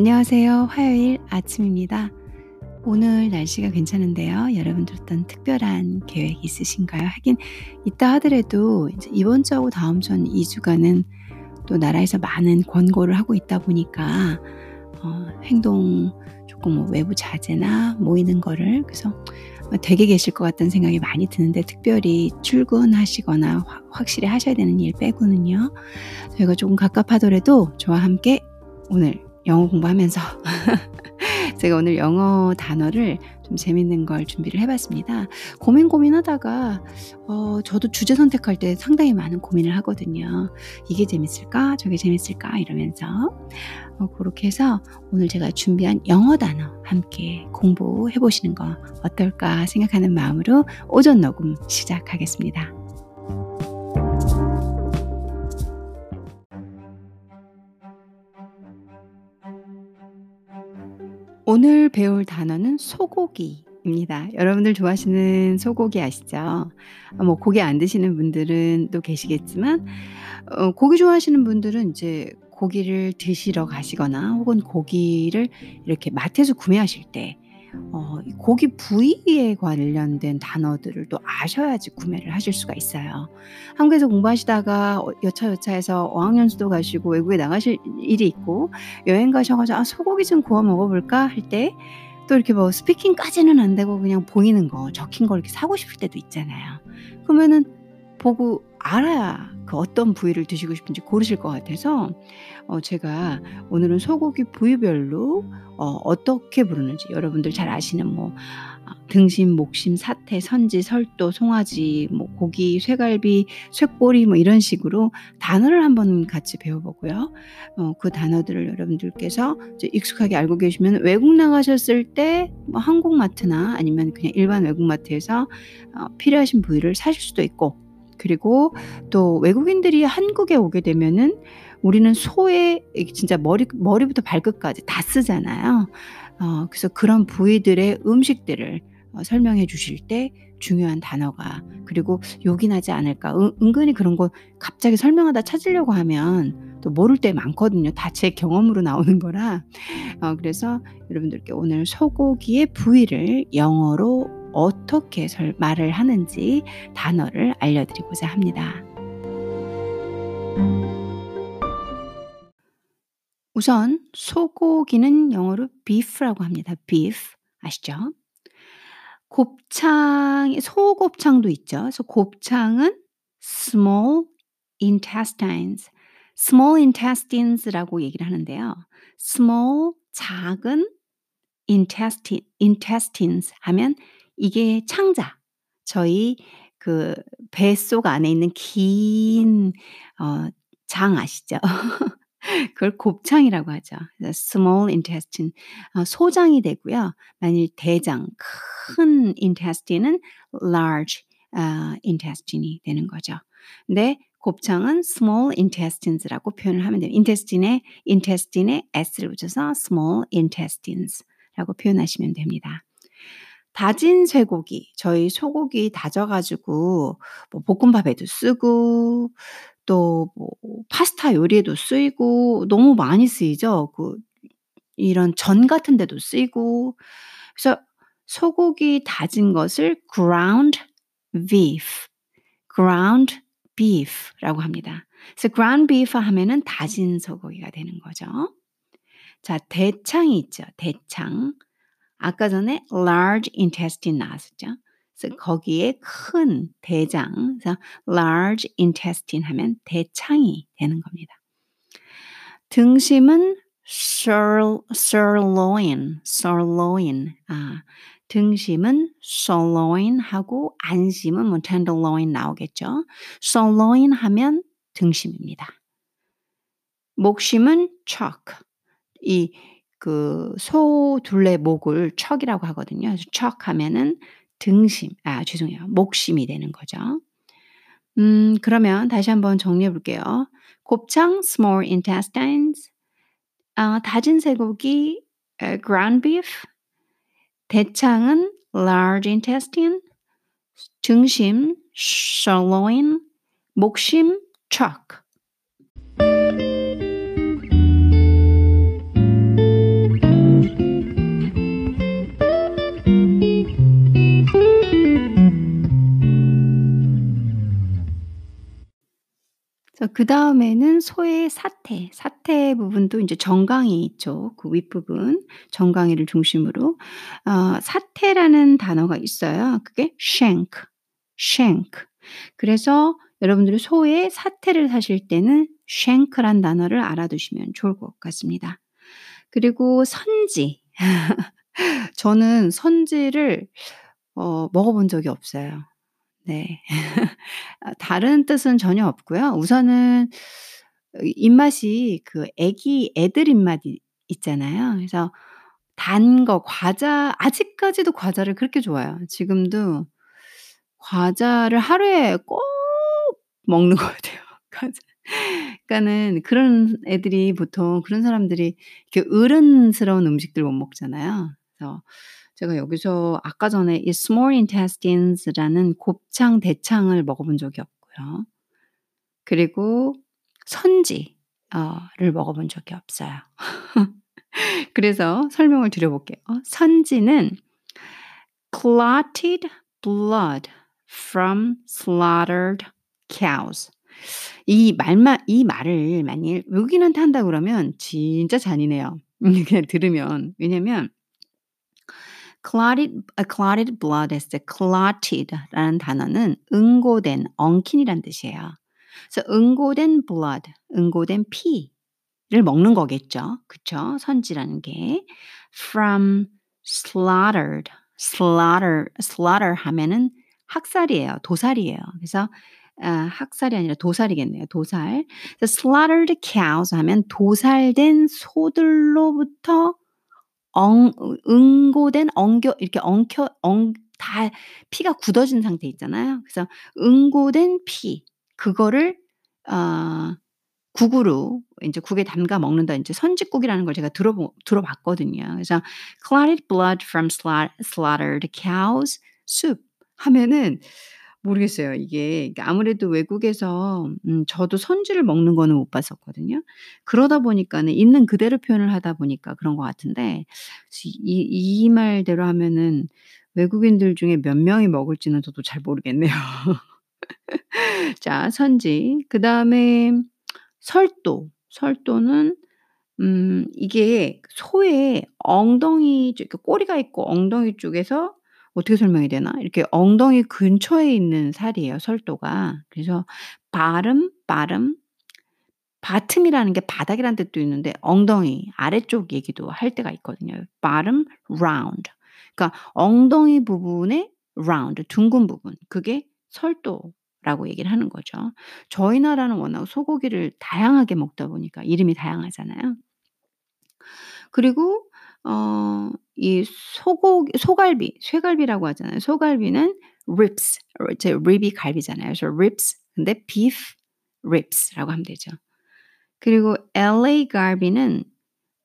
안녕하세요. 화요일 아침입니다. 오늘 날씨가 괜찮은데요. 여러분들 어떤 특별한 계획 있으신가요? 하긴 있다 하더라도 이번 주하고 다음 주 2주간은 또 나라에서 많은 권고를 하고 있다 보니까 어, 행동 조금 뭐 외부 자제나 모이는 거를 그래서 되게 계실 것 같다는 생각이 많이 드는데 특별히 출근하시거나 확실히 하셔야 되는 일 빼고는요. 저희가 조금 갑갑하더라도 저와 함께 오늘 영어 공부하면서 제가 오늘 영어 단어를 좀 재밌는 걸 준비를 해봤습니다. 고민 고민하다가 어, 저도 주제 선택할 때 상당히 많은 고민을 하거든요. 이게 재밌을까? 저게 재밌을까? 이러면서 어, 그렇게 해서 오늘 제가 준비한 영어 단어 함께 공부해 보시는 거 어떨까 생각하는 마음으로 오전 녹음 시작하겠습니다. 오늘 배울 단어는 소고기입니다. 여러분들 좋아하시는 소고기 아시죠? 뭐 고기 안 드시는 분들은 또 계시겠지만 어, 고기 좋아하시는 분들은 이제 고기를 드시러 가시거나 혹은 고기를 이렇게 마트에서 구매하실 때 어, 고기 부위에 관련된 단어들을 또 아셔야지 구매를 하실 수가 있어요. 한국에서 공부하시다가 어, 여차여차해서 어학연수도 가시고 외국에 나가실 일이 있고 여행 가셔가지고 아 소고기 좀 구워 먹어볼까 할 때 또 이렇게 뭐 스피킹까지는 안 되고 그냥 보이는 거 적힌 거 이렇게 사고 싶을 때도 있잖아요. 그러면은 보고 알아야 그 어떤 부위를 드시고 싶은지 고르실 것 같아서 어 제가 오늘은 소고기 부위별로 어 어떻게 부르는지 여러분들 잘 아시는 뭐아 등심, 목심, 사태, 선지, 설도, 송아지, 뭐 고기, 쇠갈비, 쇠꼬리 뭐 이런 식으로 단어를 한번 같이 배워보고요. 어 그 단어들을 여러분들께서 이제 익숙하게 알고 계시면 외국 나가셨을 때 뭐 한국 마트나 아니면 그냥 일반 외국 마트에서 어 필요하신 부위를 사실 수도 있고 그리고 또 외국인들이 한국에 오게 되면은 우리는 소의 진짜 머리 머리부터 발끝까지 다 쓰잖아요. 어 그래서 그런 부위들의 음식들을 어 설명해 주실 때 중요한 단어가 그리고 요긴하지 않을까. 은, 은근히 그런 거 갑자기 설명하다 찾으려고 하면 또 모를 때 많거든요. 다 제 경험으로 나오는 거라. 어 그래서 여러분들께 오늘 소고기의 부위를 영어로 어떻게 말을 하는지 단어를 알려드리고자 합니다. 우선 소고기는 영어로 beef라고 합니다. beef 아시죠? 곱창, 소곱창도 있죠. 그래서 곱창은 small intestines, small intestines라고 얘기를 하는데요. small 작은 intestine, intestines 하면 이게 창자. 저희 그 뱃속 안에 있는 긴 어, 장 아시죠? 그걸 곱창이라고 하죠. small intestine 어, 소장이 되고요. 만일 대장 큰 intestine은 large 어, intestine이 되는 거죠. 근데 곱창은 small intestines라고 표현을 하면 돼요. intestine에 intestine에 s를 붙여서 small intestines라고 표현하시면 됩니다. 다진 쇠고기, 저희 소고기 다져 가지고 뭐 볶음밥에도 쓰고 또 뭐 파스타 요리에도 쓰이고 너무 많이 쓰이죠. 그 이런 전 같은 데도 쓰이고 그래서 소고기 다진 것을 ground beef, ground beef라고 합니다. 그래서 ground beef 하면은 다진 소고기가 되는 거죠. 자, 대창이 있죠. 대창. 아까 전에 large intestine 나왔었죠. 그래서 거기에 큰 대장, 그래서 large intestine 하면 대창이 되는 겁니다. 등심은 sirloin, sirloin. 아, 등심은 sirloin 하고 안심은 뭐 tenderloin 나오겠죠. sirloin 하면 등심입니다. 목심은 chuck. 이 그 소 둘레 목을 척이라고 하거든요. 척 하면은 등심, 아 죄송해요. 목심이 되는 거죠. 음, 그러면 다시 한번 정리해 볼게요. 곱창 small intestines, 아, 다진 쇠고기 ground beef, 대창은 large intestine, 등심 sirloin, 목심 chuck. 그래서 그다음에는 소의 사태, 사태 부분도 인제 정강이 있죠. 그 윗부분 정강이를 중심으로 어 사태라는 단어가 있어요. 그게 shank, shank. 그래서 여러분들이 소의 사태를 사실 때는 shank란 단어를 알아두시면 좋을 것 같습니다. 그리고 선지. 저는 선지를 어 먹어 본 적이 없어요. 네. 아 다른 뜻은 전혀 없고요. 우선은 입맛이 그 애기 애들 입맛이 있잖아요. 그래서 단 거 과자 아직까지도 과자를 그렇게 좋아해요. 지금도 과자를 하루에 꼭 먹는 것 같아요. 과자. 그러니까는 그런 애들이 보통 그런 사람들이 이렇게 어른스러운 음식들 못 먹잖아요. 그래서 제가 여기서 아까 전에 이 small intestines라는 곱창, 대창을 먹어 본 적이 없고요. 그리고 선지 어를 먹어 본 적이 없어요. 그래서 설명을 드려 볼게요. 선지는 clotted blood from slaughtered cows. 이 말만 이 말을 만일 외국인한테 한다 그러면 진짜 잔인해요. 그냥 들으면. 왜냐면 clotted a clotted blood 했을 때 clotted라는 단어는 응고된, 엉킨이란 뜻이에요. 그래서 응고된 blood, 응고된 피를 먹는 거겠죠. 그쵸? 선지라는 게 from slaughtered, slaughter, slaughter 하면은 학살이에요. 도살이에요. 그래서 아 학살이 아니라 도살이겠네요. 도살. slaughtered cows 하면 도살된 소들로부터 엉 응고된 엉겨 이렇게 엉켜 엉 다 피가 굳어진 상태 있잖아요. 그래서 응고된 피 그거를 어 국으로 인제 국에 담가 먹는다 인제 선짓국이라는 걸 제가 들어보 들어봤거든요. 그래서 clotted blood from slau slaughtered cows soup 하면은 모르겠어요. 이게 아무래도 외국에서 음 저도 선지를 먹는 거는 못 봤었거든요. 그러다 보니까는 있는 그대로 표현을 하다 보니까 그런 것 같은데 이 이 말대로 하면은 외국인들 중에 몇 명이 먹을지는 저도 잘 모르겠네요. 자 선지. 그 다음에 설도. 설도는 음 이게 소의 엉덩이 꼬리가 있고 엉덩이 쪽에서 어떻게 설명해야 되나? 이렇게 엉덩이 근처에 있는 살이에요, 설도가. 그래서 bottom, bottom bottom이라는 게 바닥이라는 뜻도 있는데 엉덩이 아래쪽 얘기도 할 때가 있거든요. bottom round. 그러니까 엉덩이 부분에 round 둥근 부분. 그게 설도 라고 얘기를 하는 거죠. 저희 나라는 워낙 소고기를 다양하게 먹다 보니까 이름이 다양하잖아요. 그리고 어 이 소고기 소갈비, 쇠갈비라고 하잖아요. 소갈비는 ribs 제 rib이 갈비잖아요. 그래서 ribs 근데 beef ribs라고 하면 되죠. 그리고 LA 갈비는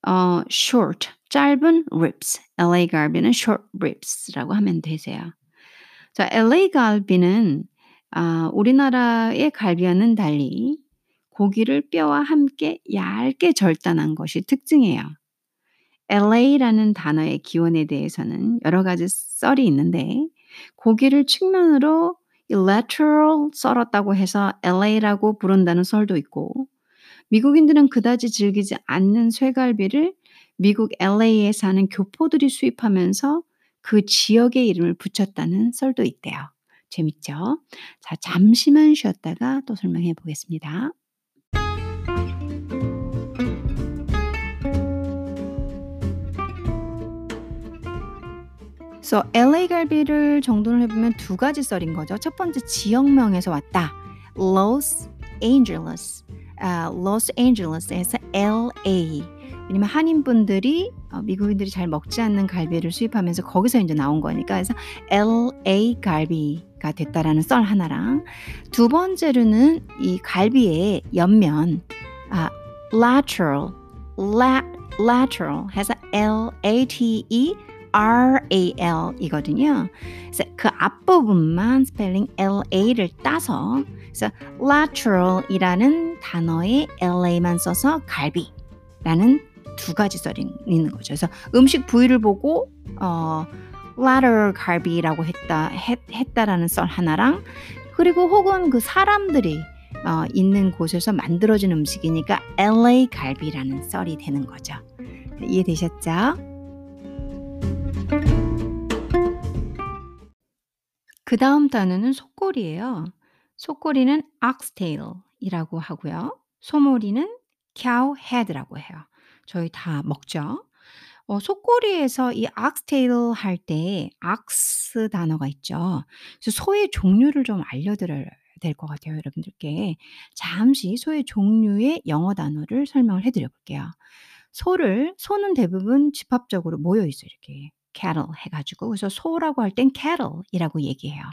어 short 짧은 ribs. LA 갈비는 short ribs라고 하면 되세요. 자, LA 갈비는 아 우리나라의 갈비와는 달리 고기를 뼈와 함께 얇게 절단한 것이 특징이에요. LA라는 단어의 기원에 대해서는 여러 가지 썰이 있는데 고기를 측면으로 lateral 썰었다고 해서 LA라고 부른다는 썰도 있고 미국인들은 그다지 즐기지 않는 쇠갈비를 미국 LA에 사는 교포들이 수입하면서 그 지역의 이름을 붙였다는 썰도 있대요. 재밌죠? 자, 잠시만 쉬었다가 또 설명해 보겠습니다. 그래서 LA 갈비를 정돈을 해보면 두 가지 썰인 거죠. 첫 번째 지역명에서 왔다. Los Angeles, 아, Los Angeles에서 LA. 왜냐면 한인분들이 어, 미국인들이 잘 먹지 않는 갈비를 수입하면서 거기서 이제 나온 거니까 그래서 LA 갈비가 됐다라는 썰 하나랑 두 번째로는 이 갈비의 옆면 아, lateral, la, lateral 해서 L A T E RAL 이거든요. 그래서 그 앞부분만 스펠링 LA를 따서 그래서 lateral이라는 단어에 LA만 써서 갈비라는 두 가지 썰이 있는 거죠. 그래서 음식 부위를 보고 어 lateral 갈비라고 했다 했, 했다라는 썰 하나랑 그리고 혹은 그 사람들이 어, 있는 곳에서 만들어진 음식이니까 LA 갈비라는 썰이 되는 거죠. 이해되셨죠? 그 다음 단어는 속골이에요. 속골이는 oxtail이라고 하고요. 소몰이는 cow head라고 해요. 저희 다 먹죠. 어, 속골이에서 이 oxtail 할 때 ox 단어가 있죠. 그래서 소의 종류를 좀 알려드려야 될 것 같아요, 여러분들께. 잠시 소의 종류의 영어 단어를 설명을 해드려 볼게요. 소를 소는 대부분 집합적으로 모여 있어요, 이렇게. Cattle 해가지고 그래서 소라고 할 땐 cattle이라고 얘기해요.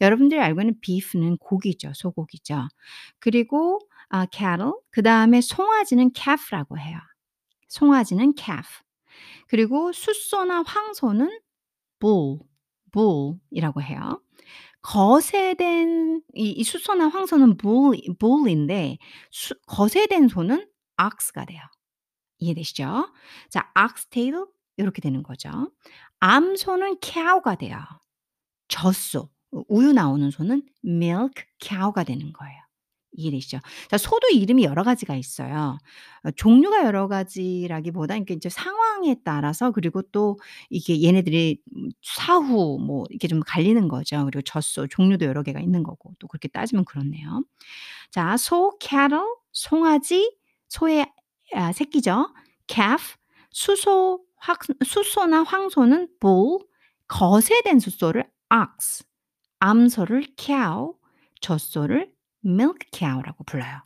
여러분들이 알고 있는 beef는 고기죠, 소고기죠. 그리고 아, cattle 그 다음에 송아지는 calf라고 해요. 송아지는 calf. 그리고 숫소나 황소는 bull, bull이라고 해요. 거세된 이, 이 숫소나 황소는 bull, bull인데 수, 거세된 소는 ox가 돼요. 이해되시죠? 자, oxtail 이렇게 되는 거죠. 암소는 cow가 돼요. 젖소, 우유 나오는 소는 milk cow가 되는 거예요. 이해되시죠? 자, 소도 이름이 여러 가지가 있어요. 어, 종류가 여러 가지라기보다 이게 이제 상황에 따라서 그리고 또 이게 얘네들이 음, 사후 뭐 이렇게 좀 갈리는 거죠. 그리고 젖소 종류도 여러 개가 있는 거고 또 그렇게 따지면 그렇네요. 자, 소, cattle, 송아지, 소의 아, 새끼죠. calf, 수소, 확, 수소나 황소는 bull, 거세된 수소를 ox, 암소를 cow, 젖소를 milk cow라고 불러요.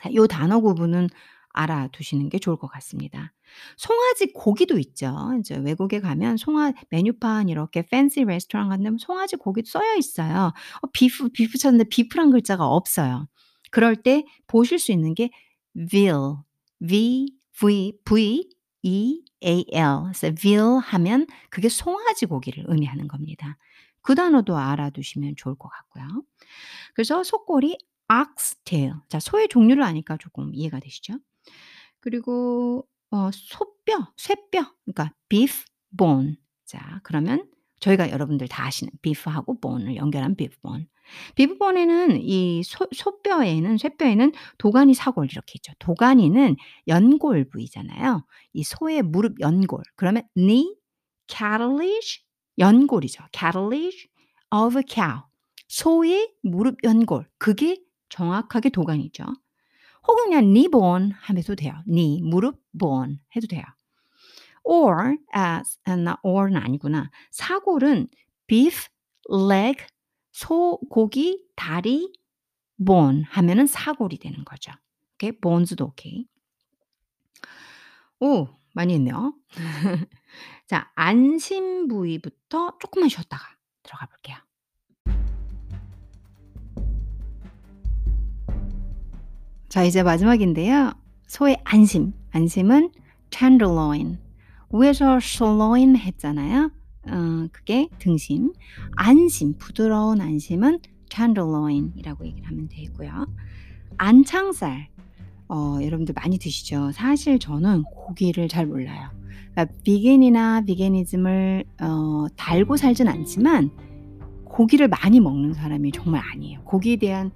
자, 요 단어 구분은 알아두시는 게 좋을 것 같습니다. 송아지 고기도 있죠. 이제 외국에 가면 송아 메뉴판 이렇게 팬시 레스토랑 같은 송아지 고기도 써여 있어요. 어, 비프 비프 쳤는데 비프란 글자가 없어요. 그럴 때 보실 수 있는 게 veal, v v v e a l. 그래서 veal 하면 그게 송아지 고기를 의미하는 겁니다. 그 단어도 알아두시면 좋을 것 같고요. 그래서 속골이 oxtail. 자, 소의 종류를 아니까 조금 이해가 되시죠? 그리고 어, 소뼈, 쇠뼈, 그러니까 beef bone. 자, 그러면 저희가 여러분들 다 아시는 beef하고 bone을 연결한 beef bone. Bone에는 이 소, 소뼈에는 쇠뼈에는 도가니, 사골 이렇게 있죠. 도가니는 연골 부위잖아요. 이 소의 무릎 연골. 그러면 knee cartilage 연골이죠. cartilage of a cow. 소의 무릎 연골. 그게 정확하게 도가니죠. 혹은 그냥 knee bone 하면도 돼요. knee, 무릎, bone 해도 돼요. or as, 나 or는 아니구나. 사골은 beef, leg, 소 고기, 다리, bone 하면은 사골이 되는 거죠. 오케이? bones도 오케이. 오, 많이 했네요. 자, 안심 부위부터 조금만 쉬었다가 들어가 볼게요. 자, 이제 마지막인데요. 소의 안심. 안심은 tenderloin. 위에서 sirloin 했잖아요. 어, 그게 등심. 안심, 부드러운 안심은 tenderloin이라고 얘기를 하면 되고요. 안창살. 어, 여러분들 많이 드시죠? 사실 저는 고기를 잘 몰라요. 그러니까 비겐이나 비게니즘을 어, 달고 살진 않지만 고기를 많이 먹는 사람이 정말 아니에요. 고기에 대한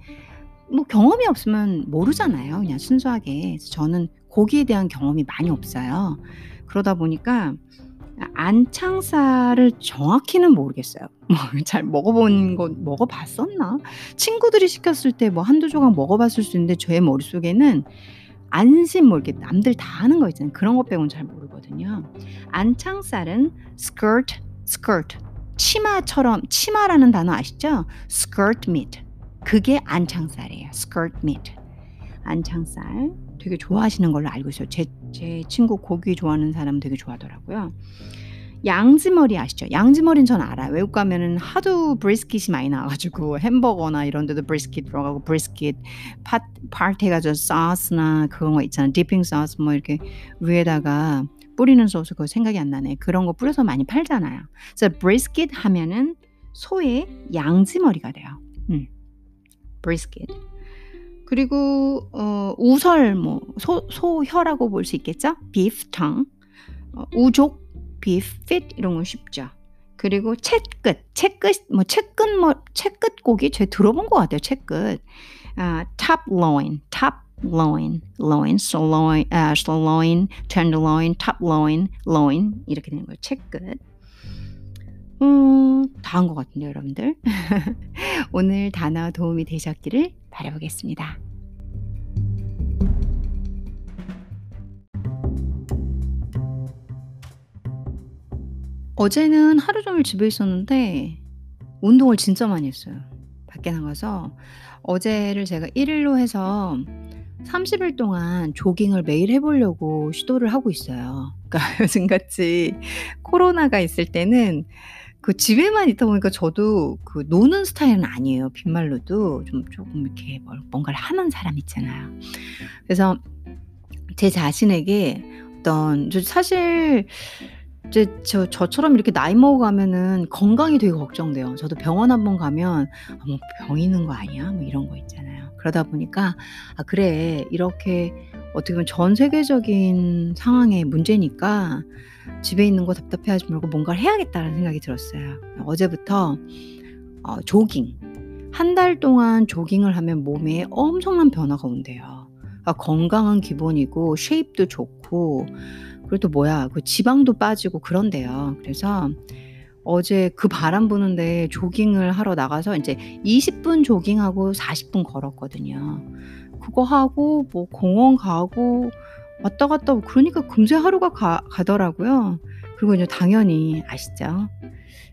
뭐 경험이 없으면 모르잖아요. 그냥 순수하게. 저는 고기에 대한 경험이 많이 없어요. 그러다 보니까 안창살을 정확히는 모르겠어요. 뭐 잘 먹어본 거 먹어봤었나? 친구들이 시켰을 때 뭐 한두 조각 먹어봤을 수 있는데 저의 머릿속에는 안심 뭐 이렇게 남들 다 하는 거 있잖아요. 그런 거 빼고는 잘 모르거든요. 안창살은 skirt, skirt 치마처럼 치마라는 단어 아시죠? skirt meat 그게 안창살이에요. skirt meat 안창살 되게 좋아하시는 걸로 알고 있어요. 제, 제 친구 고기 좋아하는 사람 되게 좋아하더라고요. 양지머리 아시죠? 양지머리는 전 알아요. 외국 가면은 하도 brisket이 많이 나와가지고 햄버거나 이런 데도 brisket 들어가고 brisket 파, 파트 해가지고 소스나 그런 거 있잖아요. dipping 소스 뭐 이렇게 위에다가 뿌리는 소스 그거 생각이 안 나네. 그런 거 뿌려서 많이 팔잖아요. 그래서 brisket 하면은 소의 양지머리가 돼요. 음. brisket. 그리고 어, 우설 뭐 소, 소혀라고 볼 수 있겠죠? beef tongue. 어, 우족 beef fit 이런 건 쉽죠. 그리고 채끝, 채끝, 뭐 채끝 뭐 채끝 고기 제 들어본 것 같아요. 채끝. uh, top loin, top loin, loin, sirloin, uh, sirloin, tenderloin, top loin, loin 이렇게 되는 거예요. 책 끝. 음, 다한 것 같은데요, 여러분들. 오늘 단어 도움이 되셨기를 바라보겠습니다. 어제는 하루 종일 집에 있었는데 운동을 진짜 많이 했어요. 밖에 나가서 어제를 제가 1일로 해서 30일 동안 조깅을 매일 해 보려고 시도를 하고 있어요. 그러니까 요즘같이 코로나가 있을 때는 그 집에만 있다 보니까 저도 그 노는 스타일은 아니에요. 빈말로도 좀 조금 이렇게 뭔가를 하는 사람 있잖아요. 그래서 제 자신에게 어떤 사실 이제 저 저처럼 이렇게 나이 먹어가면은 건강이 되게 걱정돼요. 저도 병원 한 번 가면 '아 뭐병 있는 거 아니야?' 뭐 이런 거 있잖아요. 그러다 보니까 '아 그래. 이렇게 어떻게 보면 전 세계적인 상황의 문제니까 집에 있는 거 답답해하지 말고 뭔가를 해야겠다.'는 생각이 들었어요. 어제부터 어 조깅. 한 달 동안 조깅을 하면 몸에 엄청난 변화가 온대요. 아 건강은 기본이고 쉐입도 좋고 그리고 또 뭐야 그 지방도 빠지고 그런대요. 그래서 어제 그 바람 부는데 조깅을 하러 나가서 인제 20분 조깅하고 40분 걸었거든요. 그거 하고 뭐 공원 가고 왔다 갔다 그러니까 금세 하루가 가 가더라고요. 그리고 이제 당연히 아시죠?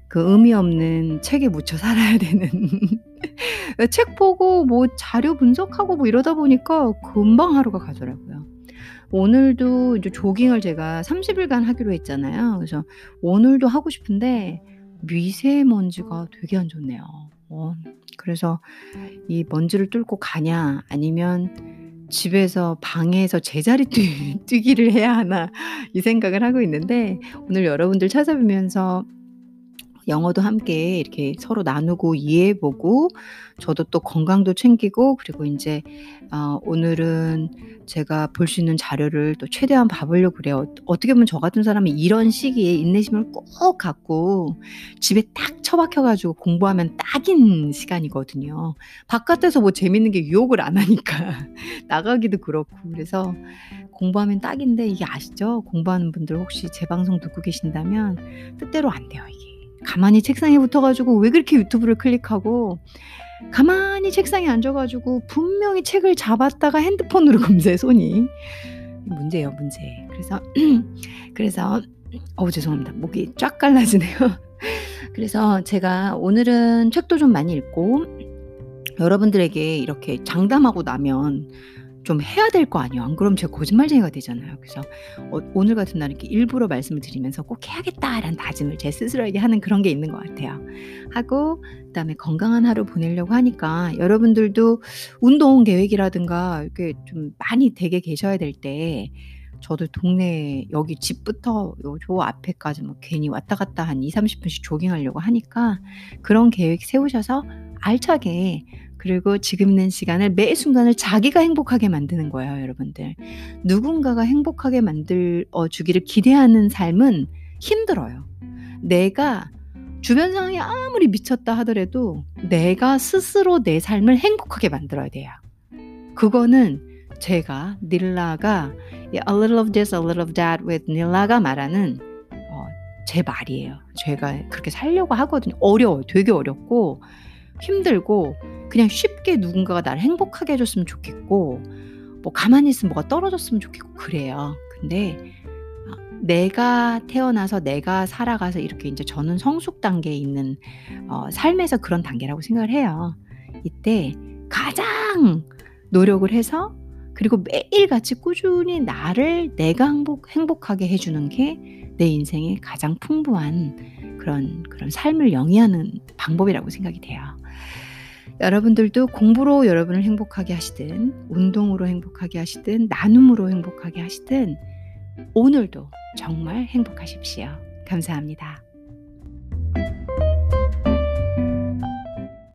그 의미 없는 책에 묻혀 살아야 되는 책 보고 뭐 자료 분석하고 뭐 이러다 보니까 금방 하루가 가더라고요. 오늘도 이제 조깅을 제가 30 일간 하기로 했잖아요. 그래서 오늘도 하고 싶은데 미세먼지가 되게 안 좋네요. 어 그래서 이 먼지를 뚫고 가냐 아니면 집에서 방에서 제자리 뛰 뛰기를 해야 하나 이 생각을 하고 있는데 오늘 여러분들 찾아뵈면서 영어도 함께 이렇게 서로 나누고 이해해 보고 저도 또 건강도 챙기고 그리고 인제 어 오늘은 제가 볼 수 있는 자료를 또 최대한 봐 보려고 그래요. 어떻게 보면 저 같은 사람이 이런 시기에 인내심을 꼭 갖고 집에 딱 처박혀 가지고 공부하면 딱인 시간이거든요. 바깥에서 뭐 재밌는 게 유혹을 안 하니까 나가기도 그렇고 그래서 공부하면 딱인데 이게 아시죠? 공부하는 분들 혹시 제 방송 듣고 계신다면 뜻대로 안 돼요 이게. 가만히 책상에 붙어 가지고 왜 그렇게 유튜브를 클릭하고 가만히 책상에 앉아 가지고 분명히 책을 잡았다가 핸드폰으로 금세 손이 문제예요, 문제. 그래서 그래서 어우 죄송합니다. 목이 쫙 갈라지네요. 그래서 제가 오늘은 책도 좀 많이 읽고 여러분들에게 이렇게 장담하고 나면 좀 해야 될 거 아니에요. 안 그러면 제가 거짓말쟁이가 되잖아요. 그래서 어, 오늘 같은 날 이렇게 일부러 말씀을 드리면서 꼭 해야겠다라는 다짐을 제 스스로에게 하는 그런 게 있는 것 같아요. 하고 그다음에 건강한 하루 보내려고 하니까 여러분들도 운동 계획이라든가 이렇게 좀 많이 되게 계셔야 될 때 저도 동네 여기 집부터 요 저 앞에까지 뭐 괜히 왔다 갔다 한 2-30 분씩 조깅하려고 하니까 그런 계획 세우셔서 알차게 그리고 지금 있는 시간을 매 순간을 자기가 행복하게 만드는 거예요, 여러분들. 누군가가 행복하게 만들어 주기를 기대하는 삶은 힘들어요. 내가 주변 상황이 아무리 미쳤다 하더라도 내가 스스로 내 삶을 행복하게 만들어야 돼요. 그거는 제가 닐라가 a little of this, a little of that with 닐라가 말하는 어, 제 말이에요. 제가 그렇게 살려고 하거든요. 어려워요. 되게 어렵고 힘들고 그냥 쉽게 누군가가 나를 행복하게 해줬으면 좋겠고 뭐 가만히 있으면 뭐가 떨어졌으면 좋겠고 그래요. 근데 어, 내가 태어나서 내가 살아가서 이렇게 이제 저는 성숙 단계에 있는 어, 삶에서 그런 단계라고 생각을 해요. 이때 가장 노력을 해서 그리고 매일같이 꾸준히 나를 내가 행복, 행복하게 해주는 게 내 인생의 가장 풍부한 그런 그런 삶을 영위하는 방법이라고 생각이 돼요. 여러분들도 공부로 여러분을 행복하게 하시든 운동으로 행복하게 하시든 나눔으로 행복하게 하시든 오늘도 정말 행복하십시오. 감사합니다.